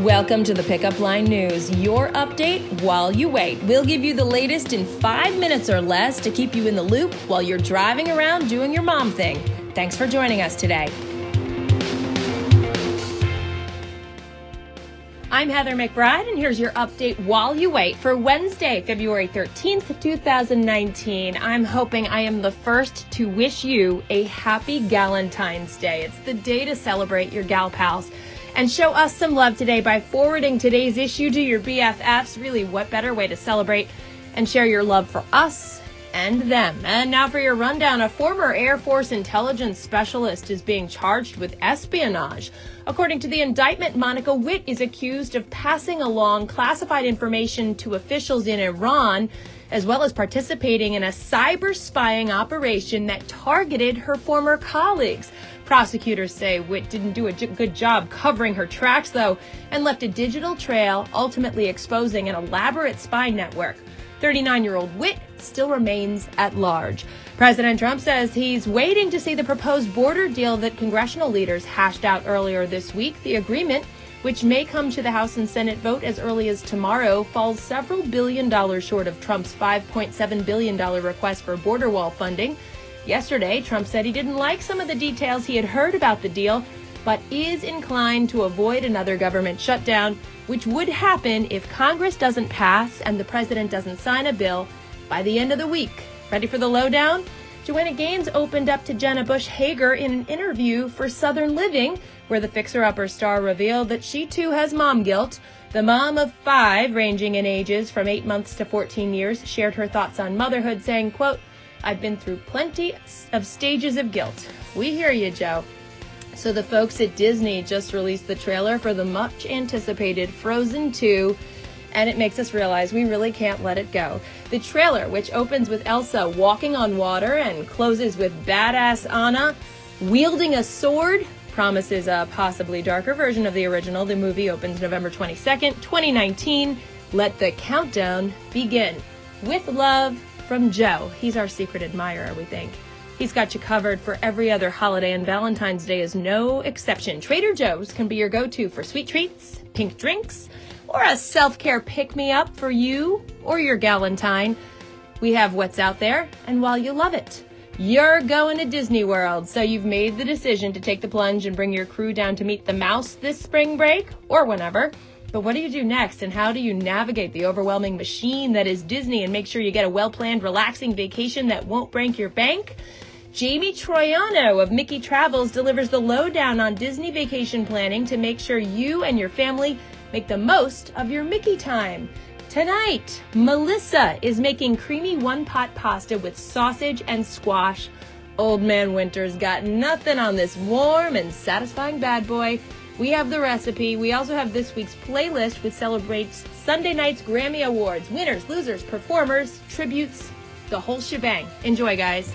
Welcome to the Pickup Line News, your update while you wait. We'll give you the latest in five minutes or less to keep you in the loop while you're driving around doing your mom thing. Thanks for joining us today. I'm Heather McBride, and here's your update while you wait for Wednesday, February 13th, 2019. I'm hoping I am the first to wish you a happy Galentine's Day. It's the day to celebrate your gal pals and show us some love today by forwarding today's issue to your BFFs. Really, what better way to celebrate and share your love for us and them? And now for your rundown. A former Air Force intelligence specialist is being charged with espionage. According to the indictment, Monica Witt is accused of passing along classified information to officials in Iran as well as participating in a cyber spying operation that targeted her former colleagues. Prosecutors say Witt didn't do a good job covering her tracks, though, and left a digital trail, ultimately exposing an elaborate spy network. 39 year old Witt still remains at large. President Trump says he's waiting to see the proposed border deal that congressional leaders hashed out earlier this week. The agreement, which may come to the House and Senate vote as early as tomorrow, falls several billion dollars short of Trump's $5.7 billion request for border wall funding. Yesterday, Trump said he didn't like some of the details he had heard about the deal, but is inclined to avoid another government shutdown, which would happen if Congress doesn't pass and the president doesn't sign a bill by the end of the week. Ready for the lowdown? Joanna Gaines opened up to Jenna Bush Hager in an interview for Southern Living, where the fixer upper star revealed that she too has mom guilt. The mom of five, ranging in ages from 8 months to 14 years, shared her thoughts on motherhood, saying, quote, I've been through plenty of stages of guilt. We hear you, Joe. So the folks at Disney just released the trailer for the much anticipated Frozen 2 and it makes us realize we really can't let it go. The trailer, which opens with Elsa walking on water and closes with badass Anna wielding a sword, promises a possibly darker version of the original. The movie opens November 22nd, 2019. Let the countdown begin. With love, from Joe. He's our secret admirer, we think. He's got you covered for every other holiday, and Valentine's Day is no exception. Trader Joe's can be your go to for sweet treats, pink drinks, or a self care pick me up for you or your Galentine. We have what's out there, and while you love it, you're going to Disney World, so you've made the decision to take the plunge and bring your crew down to meet the mouse this spring break or whenever. But what do you do next, and how do you navigate the overwhelming machine that is Disney and make sure you get a well planned, relaxing vacation that won't break your bank? Jamie Troiano of Mickey Travels delivers the lowdown on Disney vacation planning to make sure you and your family make the most of your Mickey time. Tonight, Melissa is making creamy one pot pasta with sausage and squash. Old Man Winter's got nothing on this warm and satisfying bad boy. We have the recipe. We also have this week's playlist, which celebrates Sunday night's Grammy Awards, winners, losers, performers, tributes, the whole shebang. Enjoy, guys.